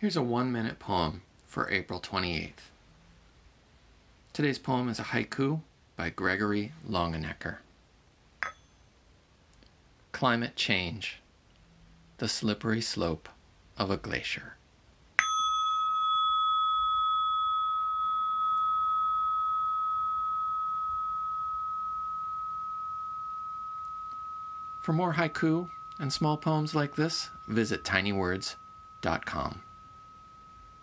Here's a one minute poem for April 28th. Today's poem is a haiku by Gregory Longenecker. Climate change, the slippery slope of a glacier. For more haiku and small poems like this, visit tinywords.com.